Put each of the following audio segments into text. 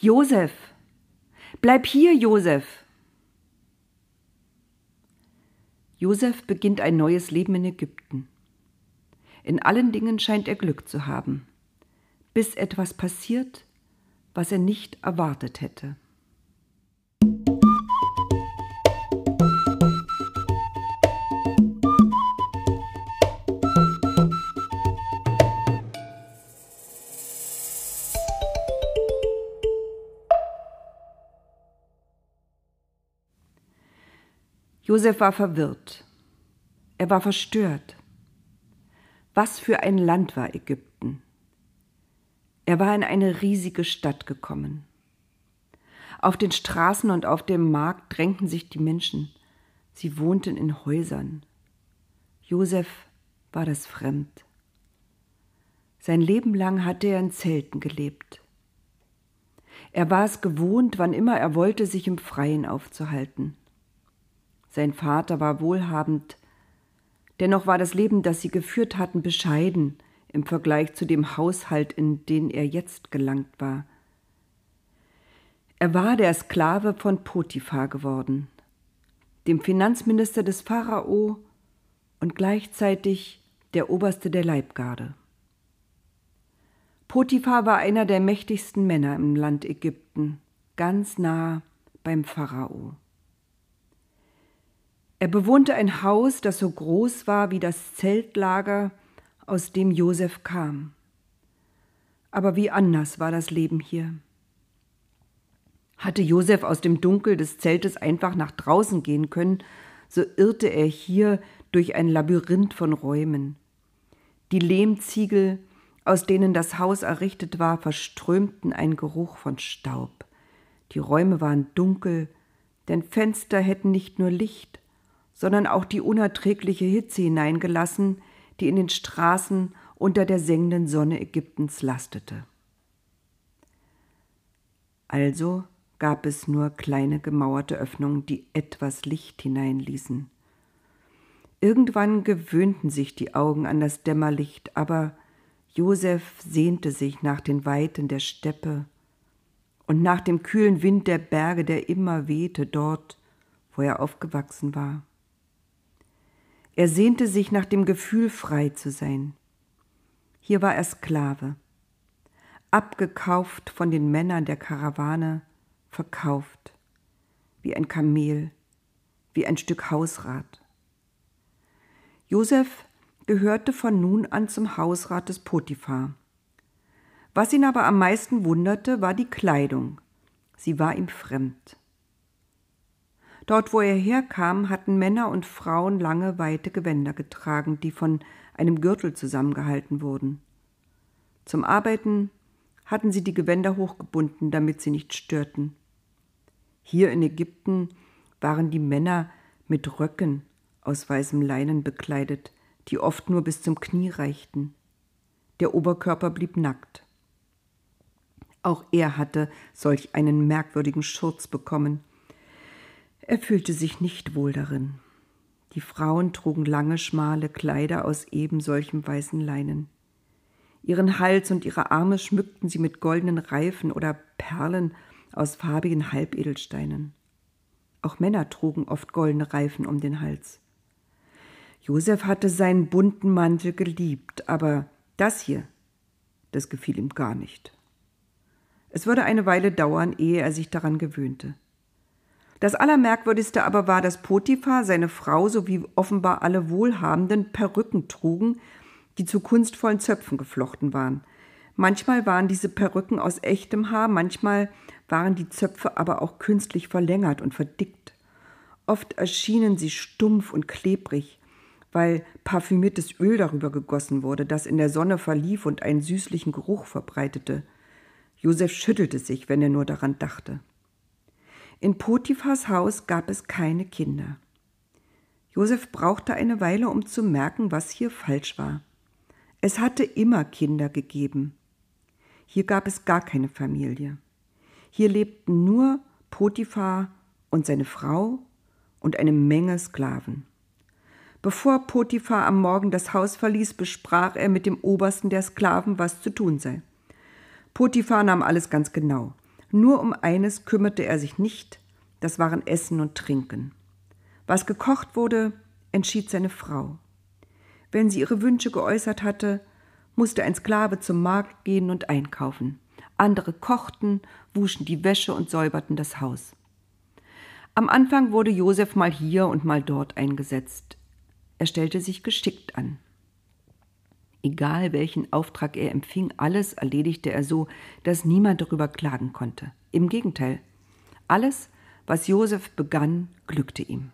Josef! Bleib hier, Josef! Josef beginnt ein neues Leben in Ägypten. In allen Dingen scheint er Glück zu haben, bis etwas passiert, was er nicht erwartet hätte. Josef war verwirrt. Er war verstört. Was für ein Land war Ägypten? Er war in eine riesige Stadt gekommen. Auf den Straßen und auf dem Markt drängten sich die Menschen. Sie wohnten in Häusern. Josef war das fremd. Sein Leben lang hatte er in Zelten gelebt. Er war es gewohnt, wann immer er wollte, sich im Freien aufzuhalten. Sein Vater war wohlhabend, dennoch war das Leben, das sie geführt hatten, bescheiden im Vergleich zu dem Haushalt, in den er jetzt gelangt war. Er war der Sklave von Potiphar geworden, dem Finanzminister des Pharao und gleichzeitig der Oberste der Leibgarde. Potiphar war einer der mächtigsten Männer im Land Ägypten, ganz nah beim Pharao. Er bewohnte ein Haus, das so groß war wie das Zeltlager, aus dem Josef kam. Aber wie anders war das Leben hier. Hatte Josef aus dem Dunkel des Zeltes einfach nach draußen gehen können, so irrte er hier durch ein Labyrinth von Räumen. Die Lehmziegel, aus denen das Haus errichtet war, verströmten einen Geruch von Staub. Die Räume waren dunkel, denn Fenster hätten nicht nur Licht, sondern auch die unerträgliche Hitze hineingelassen, die in den Straßen unter der sengenden Sonne Ägyptens lastete. Also gab es nur kleine gemauerte Öffnungen, die etwas Licht hineinließen. Irgendwann gewöhnten sich die Augen an das Dämmerlicht, aber Josef sehnte sich nach den Weiten der Steppe und nach dem kühlen Wind der Berge, der immer wehte dort, wo er aufgewachsen war. Er sehnte sich nach dem Gefühl, frei zu sein. Hier war er Sklave, abgekauft von den Männern der Karawane, verkauft, wie ein Kamel, wie ein Stück Hausrat. Josef gehörte von nun an zum Hausrat des Potiphar. Was ihn aber am meisten wunderte, war die Kleidung. Sie war ihm fremd. Dort, wo er herkam, hatten Männer und Frauen lange, weite Gewänder getragen, die von einem Gürtel zusammengehalten wurden. Zum Arbeiten hatten sie die Gewänder hochgebunden, damit sie nicht störten. Hier in Ägypten waren die Männer mit Röcken aus weißem Leinen bekleidet, die oft nur bis zum Knie reichten. Der Oberkörper blieb nackt. Auch er hatte solch einen merkwürdigen Schurz bekommen, er fühlte sich nicht wohl darin. Die Frauen trugen lange, schmale Kleider aus eben solchem weißen Leinen. Ihren Hals und ihre Arme schmückten sie mit goldenen Reifen oder Perlen aus farbigen Halbedelsteinen. Auch Männer trugen oft goldene Reifen um den Hals. Josef hatte seinen bunten Mantel geliebt, aber das hier, das gefiel ihm gar nicht. Es würde eine Weile dauern, ehe er sich daran gewöhnte. Das Allermerkwürdigste aber war, dass Potiphar, seine Frau sowie offenbar alle Wohlhabenden Perücken trugen, die zu kunstvollen Zöpfen geflochten waren. Manchmal waren diese Perücken aus echtem Haar, manchmal waren die Zöpfe aber auch künstlich verlängert und verdickt. Oft erschienen sie stumpf und klebrig, weil parfümiertes Öl darüber gegossen wurde, das in der Sonne verlief und einen süßlichen Geruch verbreitete. Josef schüttelte sich, wenn er nur daran dachte. In Potiphas Haus gab es keine Kinder. Josef brauchte eine Weile, um zu merken, was hier falsch war. Es hatte immer Kinder gegeben. Hier gab es gar keine Familie. Hier lebten nur Potiphar und seine Frau und eine Menge Sklaven. Bevor Potiphar am Morgen das Haus verließ, besprach er mit dem Obersten der Sklaven, was zu tun sei. Potiphar nahm alles ganz genau Nur um eines kümmerte er sich nicht, das waren Essen und Trinken. Was gekocht wurde, entschied seine Frau. Wenn sie ihre Wünsche geäußert hatte, musste ein Sklave zum Markt gehen und einkaufen. Andere kochten, wuschen die Wäsche und säuberten das Haus. Am Anfang wurde Josef mal hier und mal dort eingesetzt. Er stellte sich geschickt an. Egal welchen Auftrag er empfing, alles erledigte er so, dass niemand darüber klagen konnte. Im Gegenteil, alles, was Josef begann, glückte ihm.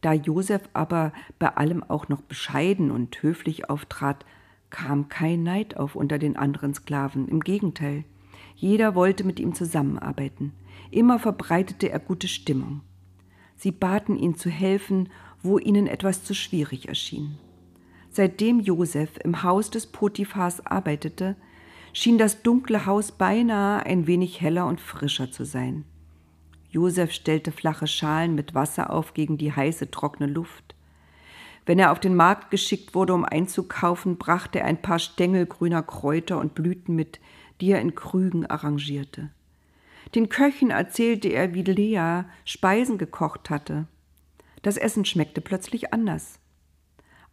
Da Josef aber bei allem auch noch bescheiden und höflich auftrat, kam kein Neid auf unter den anderen Sklaven. Im Gegenteil, jeder wollte mit ihm zusammenarbeiten. Immer verbreitete er gute Stimmung. Sie baten ihn zu helfen, wo ihnen etwas zu schwierig erschien. Seitdem Josef im Haus des Potiphars arbeitete, schien das dunkle Haus beinahe ein wenig heller und frischer zu sein. Josef stellte flache Schalen mit Wasser auf gegen die heiße, trockene Luft. Wenn er auf den Markt geschickt wurde, um einzukaufen, brachte er ein paar Stängel grüner Kräuter und Blüten mit, die er in Krügen arrangierte. Den Köchen erzählte er, wie Lea Speisen gekocht hatte. Das Essen schmeckte plötzlich anders.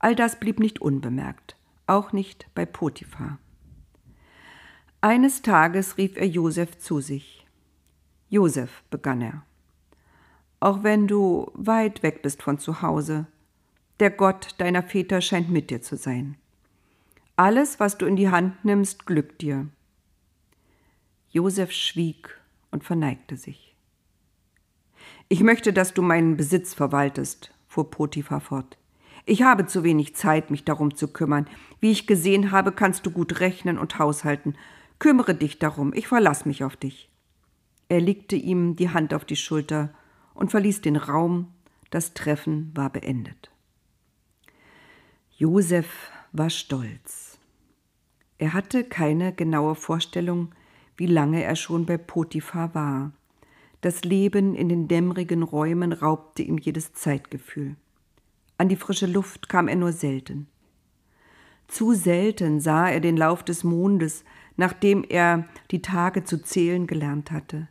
All das blieb nicht unbemerkt, auch nicht bei Potiphar. Eines Tages rief er Josef zu sich. Josef, begann er, auch wenn du weit weg bist von zu Hause, der Gott deiner Väter scheint mit dir zu sein. Alles, was du in die Hand nimmst, glückt dir. Josef schwieg und verneigte sich. Ich möchte, dass du meinen Besitz verwaltest, fuhr Potiphar fort. Ich habe zu wenig Zeit, mich darum zu kümmern. Wie ich gesehen habe, kannst du gut rechnen und haushalten. Kümmere dich darum, ich verlass mich auf dich. Er legte ihm die Hand auf die Schulter und verließ den Raum. Das Treffen war beendet. Josef war stolz. Er hatte keine genaue Vorstellung, wie lange er schon bei Potiphar war. Das Leben in den dämmerigen Räumen raubte ihm jedes Zeitgefühl. An die frische Luft kam er nur selten. Zu selten sah er den Lauf des Mondes, nachdem er die Tage zu zählen gelernt hatte.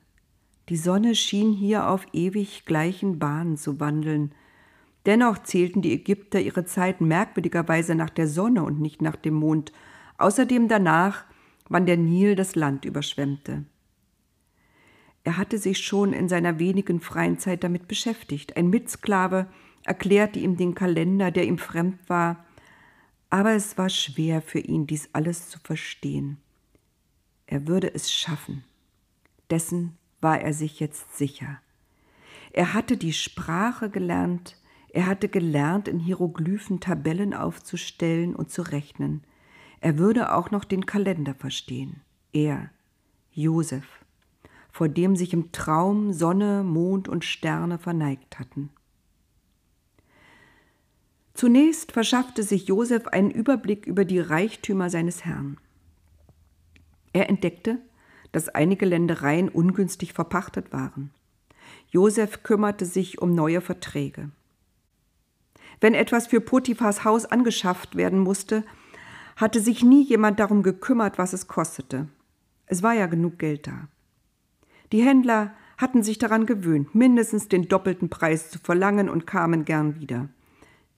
Die Sonne schien hier auf ewig gleichen Bahnen zu wandeln. Dennoch zählten die Ägypter ihre Zeit merkwürdigerweise nach der Sonne und nicht nach dem Mond, außerdem danach, wann der Nil das Land überschwemmte. Er hatte sich schon in seiner wenigen freien Zeit damit beschäftigt. Ein Mitsklave erklärte ihm den Kalender, der ihm fremd war, aber es war schwer für ihn, dies alles zu verstehen. Er würde es schaffen. Dessen war er sich jetzt sicher. Er hatte die Sprache gelernt, er hatte gelernt, in Hieroglyphen Tabellen aufzustellen und zu rechnen. Er würde auch noch den Kalender verstehen. Er, Josef, vor dem sich im Traum Sonne, Mond und Sterne verneigt hatten. Zunächst verschaffte sich Josef einen Überblick über die Reichtümer seines Herrn. Er entdeckte, dass einige Ländereien ungünstig verpachtet waren. Josef kümmerte sich um neue Verträge. Wenn etwas für Potiphas Haus angeschafft werden musste, hatte sich nie jemand darum gekümmert, was es kostete. Es war ja genug Geld da. Die Händler hatten sich daran gewöhnt, mindestens den doppelten Preis zu verlangen und kamen gern wieder.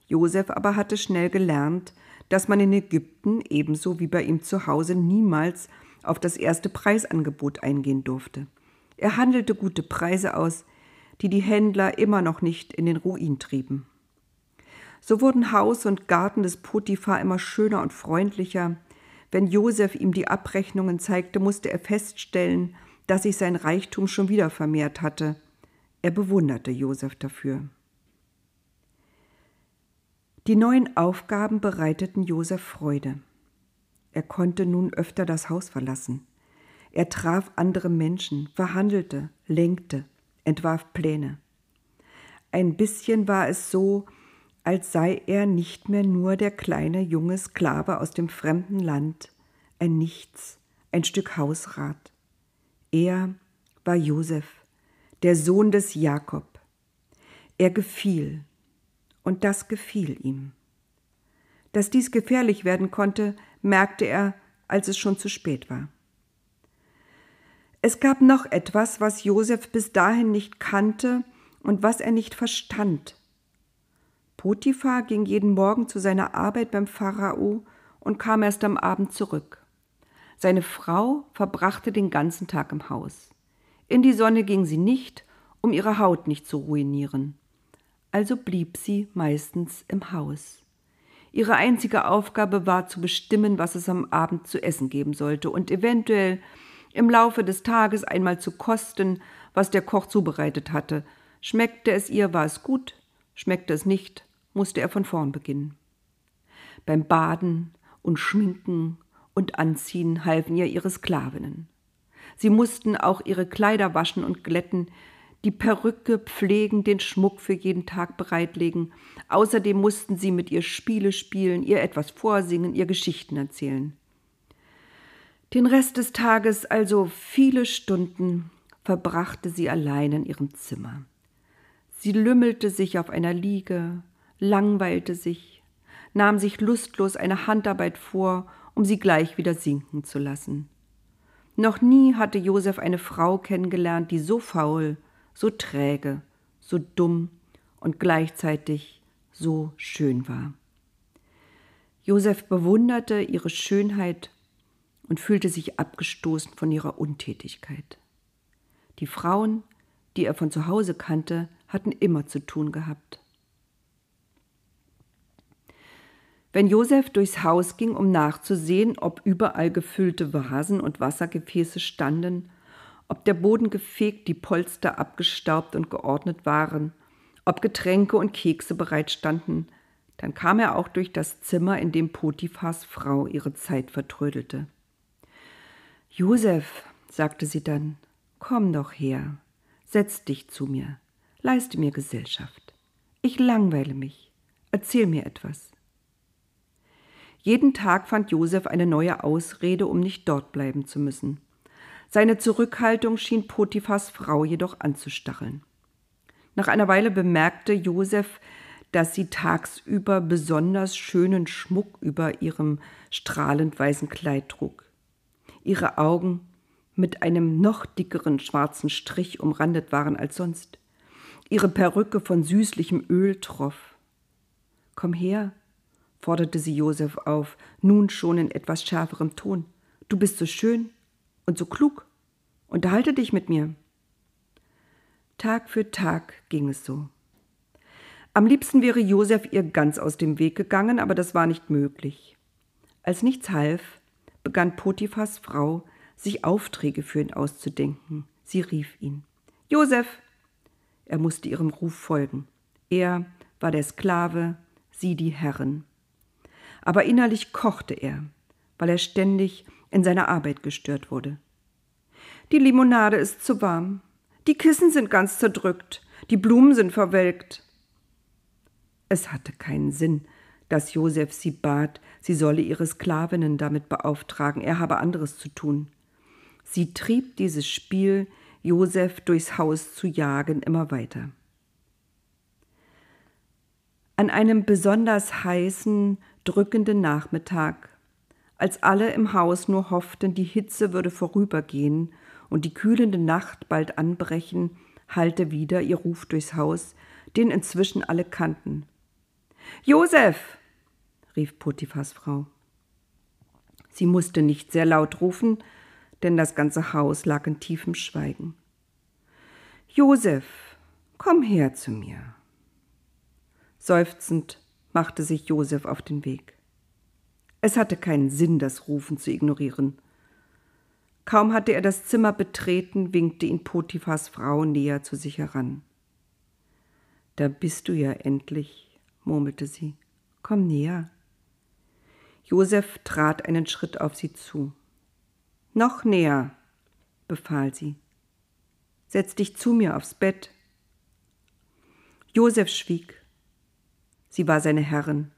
Josef aber hatte schnell gelernt, dass man in Ägypten ebenso wie bei ihm zu Hause niemals auf das erste Preisangebot eingehen durfte. Er handelte gute Preise aus, die die Händler immer noch nicht in den Ruin trieben. So wurden Haus und Garten des Potiphar immer schöner und freundlicher. Wenn Josef ihm die Abrechnungen zeigte, musste er feststellen, dass sich sein Reichtum schon wieder vermehrt hatte. Er bewunderte Josef dafür. Die neuen Aufgaben bereiteten Josef Freude. Er konnte nun öfter das Haus verlassen. Er traf andere Menschen, verhandelte, lenkte, entwarf Pläne. Ein bisschen war es so, als sei er nicht mehr nur der kleine junge Sklave aus dem fremden Land, ein Nichts, ein Stück Hausrat. Er war Josef, der Sohn des Jakob. Er gefiel, und das gefiel ihm. Dass dies gefährlich werden konnte, merkte er, als es schon zu spät war. Es gab noch etwas, was Josef bis dahin nicht kannte und was er nicht verstand. Potiphar ging jeden Morgen zu seiner Arbeit beim Pharao und kam erst am Abend zurück. Seine Frau verbrachte den ganzen Tag im Haus. In die Sonne ging sie nicht, um ihre Haut nicht zu ruinieren. Also blieb sie meistens im Haus. Ihre einzige Aufgabe war zu bestimmen, was es am Abend zu essen geben sollte und eventuell im Laufe des Tages einmal zu kosten, was der Koch zubereitet hatte. Schmeckte es ihr, war es gut, schmeckte es nicht, musste er von vorn beginnen. Beim Baden und Schminken und Anziehen halfen ihr ihre Sklavinnen. Sie mussten auch ihre Kleider waschen und glätten, die Perücke pflegen, den Schmuck für jeden Tag bereitlegen. Außerdem mussten sie mit ihr Spiele spielen, ihr etwas vorsingen, ihr Geschichten erzählen. Den Rest des Tages, also viele Stunden, verbrachte sie allein in ihrem Zimmer. Sie lümmelte sich auf einer Liege, langweilte sich, nahm sich lustlos eine Handarbeit vor, um sie gleich wieder sinken zu lassen. Noch nie hatte Josef eine Frau kennengelernt, die so faul, so träge, so dumm und gleichzeitig so schön war. Josef bewunderte ihre Schönheit und fühlte sich abgestoßen von ihrer Untätigkeit. Die Frauen, die er von zu Hause kannte, hatten immer zu tun gehabt. Wenn Josef durchs Haus ging, um nachzusehen, ob überall gefüllte Vasen und Wassergefäße standen, ob der Boden gefegt, die Polster abgestaubt und geordnet waren, ob Getränke und Kekse bereitstanden, dann kam er auch durch das Zimmer, in dem Potiphas Frau ihre Zeit vertrödelte. Josef, sagte sie dann, komm doch her, setz dich zu mir, leiste mir Gesellschaft. Ich langweile mich, erzähl mir etwas. Jeden Tag fand Josef eine neue Ausrede, um nicht dort bleiben zu müssen. Seine Zurückhaltung schien Potiphas Frau jedoch anzustacheln. Nach einer Weile bemerkte Josef, dass sie tagsüber besonders schönen Schmuck über ihrem strahlend weißen Kleid trug ihre Augen mit einem noch dickeren schwarzen Strich umrandet waren als sonst, ihre Perücke von süßlichem Öl troff. Komm her, forderte sie Josef auf, nun schon in etwas schärferem Ton. Du bist so schön und so klug. Unterhalte dich mit mir. Tag für Tag ging es so. Am liebsten wäre Josef ihr ganz aus dem Weg gegangen, aber das war nicht möglich. Als nichts half, begann Potiphas Frau, sich Aufträge für ihn auszudenken. Sie rief ihn. Josef! Er musste ihrem Ruf folgen. Er war der Sklave, sie die Herrin. Aber innerlich kochte er, weil er ständig in seiner Arbeit gestört wurde. Die Limonade ist zu warm, die Kissen sind ganz zerdrückt, die Blumen sind verwelkt. Es hatte keinen Sinn, dass Josef sie bat, sie solle ihre Sklavinnen damit beauftragen, er habe anderes zu tun. Sie trieb dieses Spiel, Josef durchs Haus zu jagen, immer weiter. An einem besonders heißen, drückenden Nachmittag, als alle im Haus nur hofften, die Hitze würde vorübergehen und die kühlende Nacht bald anbrechen, hallte wieder ihr Ruf durchs Haus, den inzwischen alle kannten. Josef! rief Potiphas Frau. Sie musste nicht sehr laut rufen, denn das ganze Haus lag in tiefem Schweigen. Josef, komm her zu mir. Seufzend machte sich Josef auf den Weg. Es hatte keinen Sinn, das Rufen zu ignorieren. Kaum hatte er das Zimmer betreten, winkte ihn Potiphas Frau näher zu sich heran. Da bist du ja endlich, murmelte sie. Komm näher. Josef trat einen Schritt auf sie zu. Noch näher, befahl sie. Setz dich zu mir aufs Bett. Josef schwieg. Sie war seine Herrin.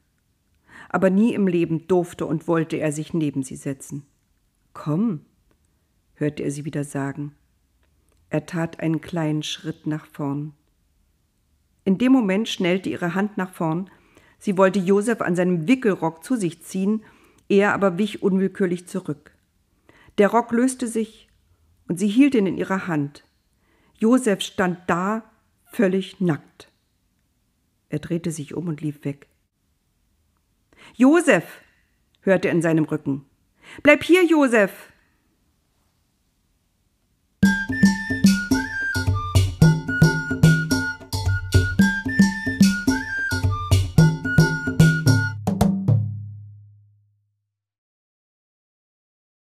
Aber nie im Leben durfte und wollte er sich neben sie setzen. Komm, hörte er sie wieder sagen. Er tat einen kleinen Schritt nach vorn. In dem Moment schnellte ihre Hand nach vorn Sie wollte Josef an seinem Wickelrock zu sich ziehen, er aber wich unwillkürlich zurück. Der Rock löste sich und sie hielt ihn in ihrer Hand. Josef stand da, völlig nackt. Er drehte sich um und lief weg. Josef, hörte er in seinem Rücken. Bleib hier, Josef!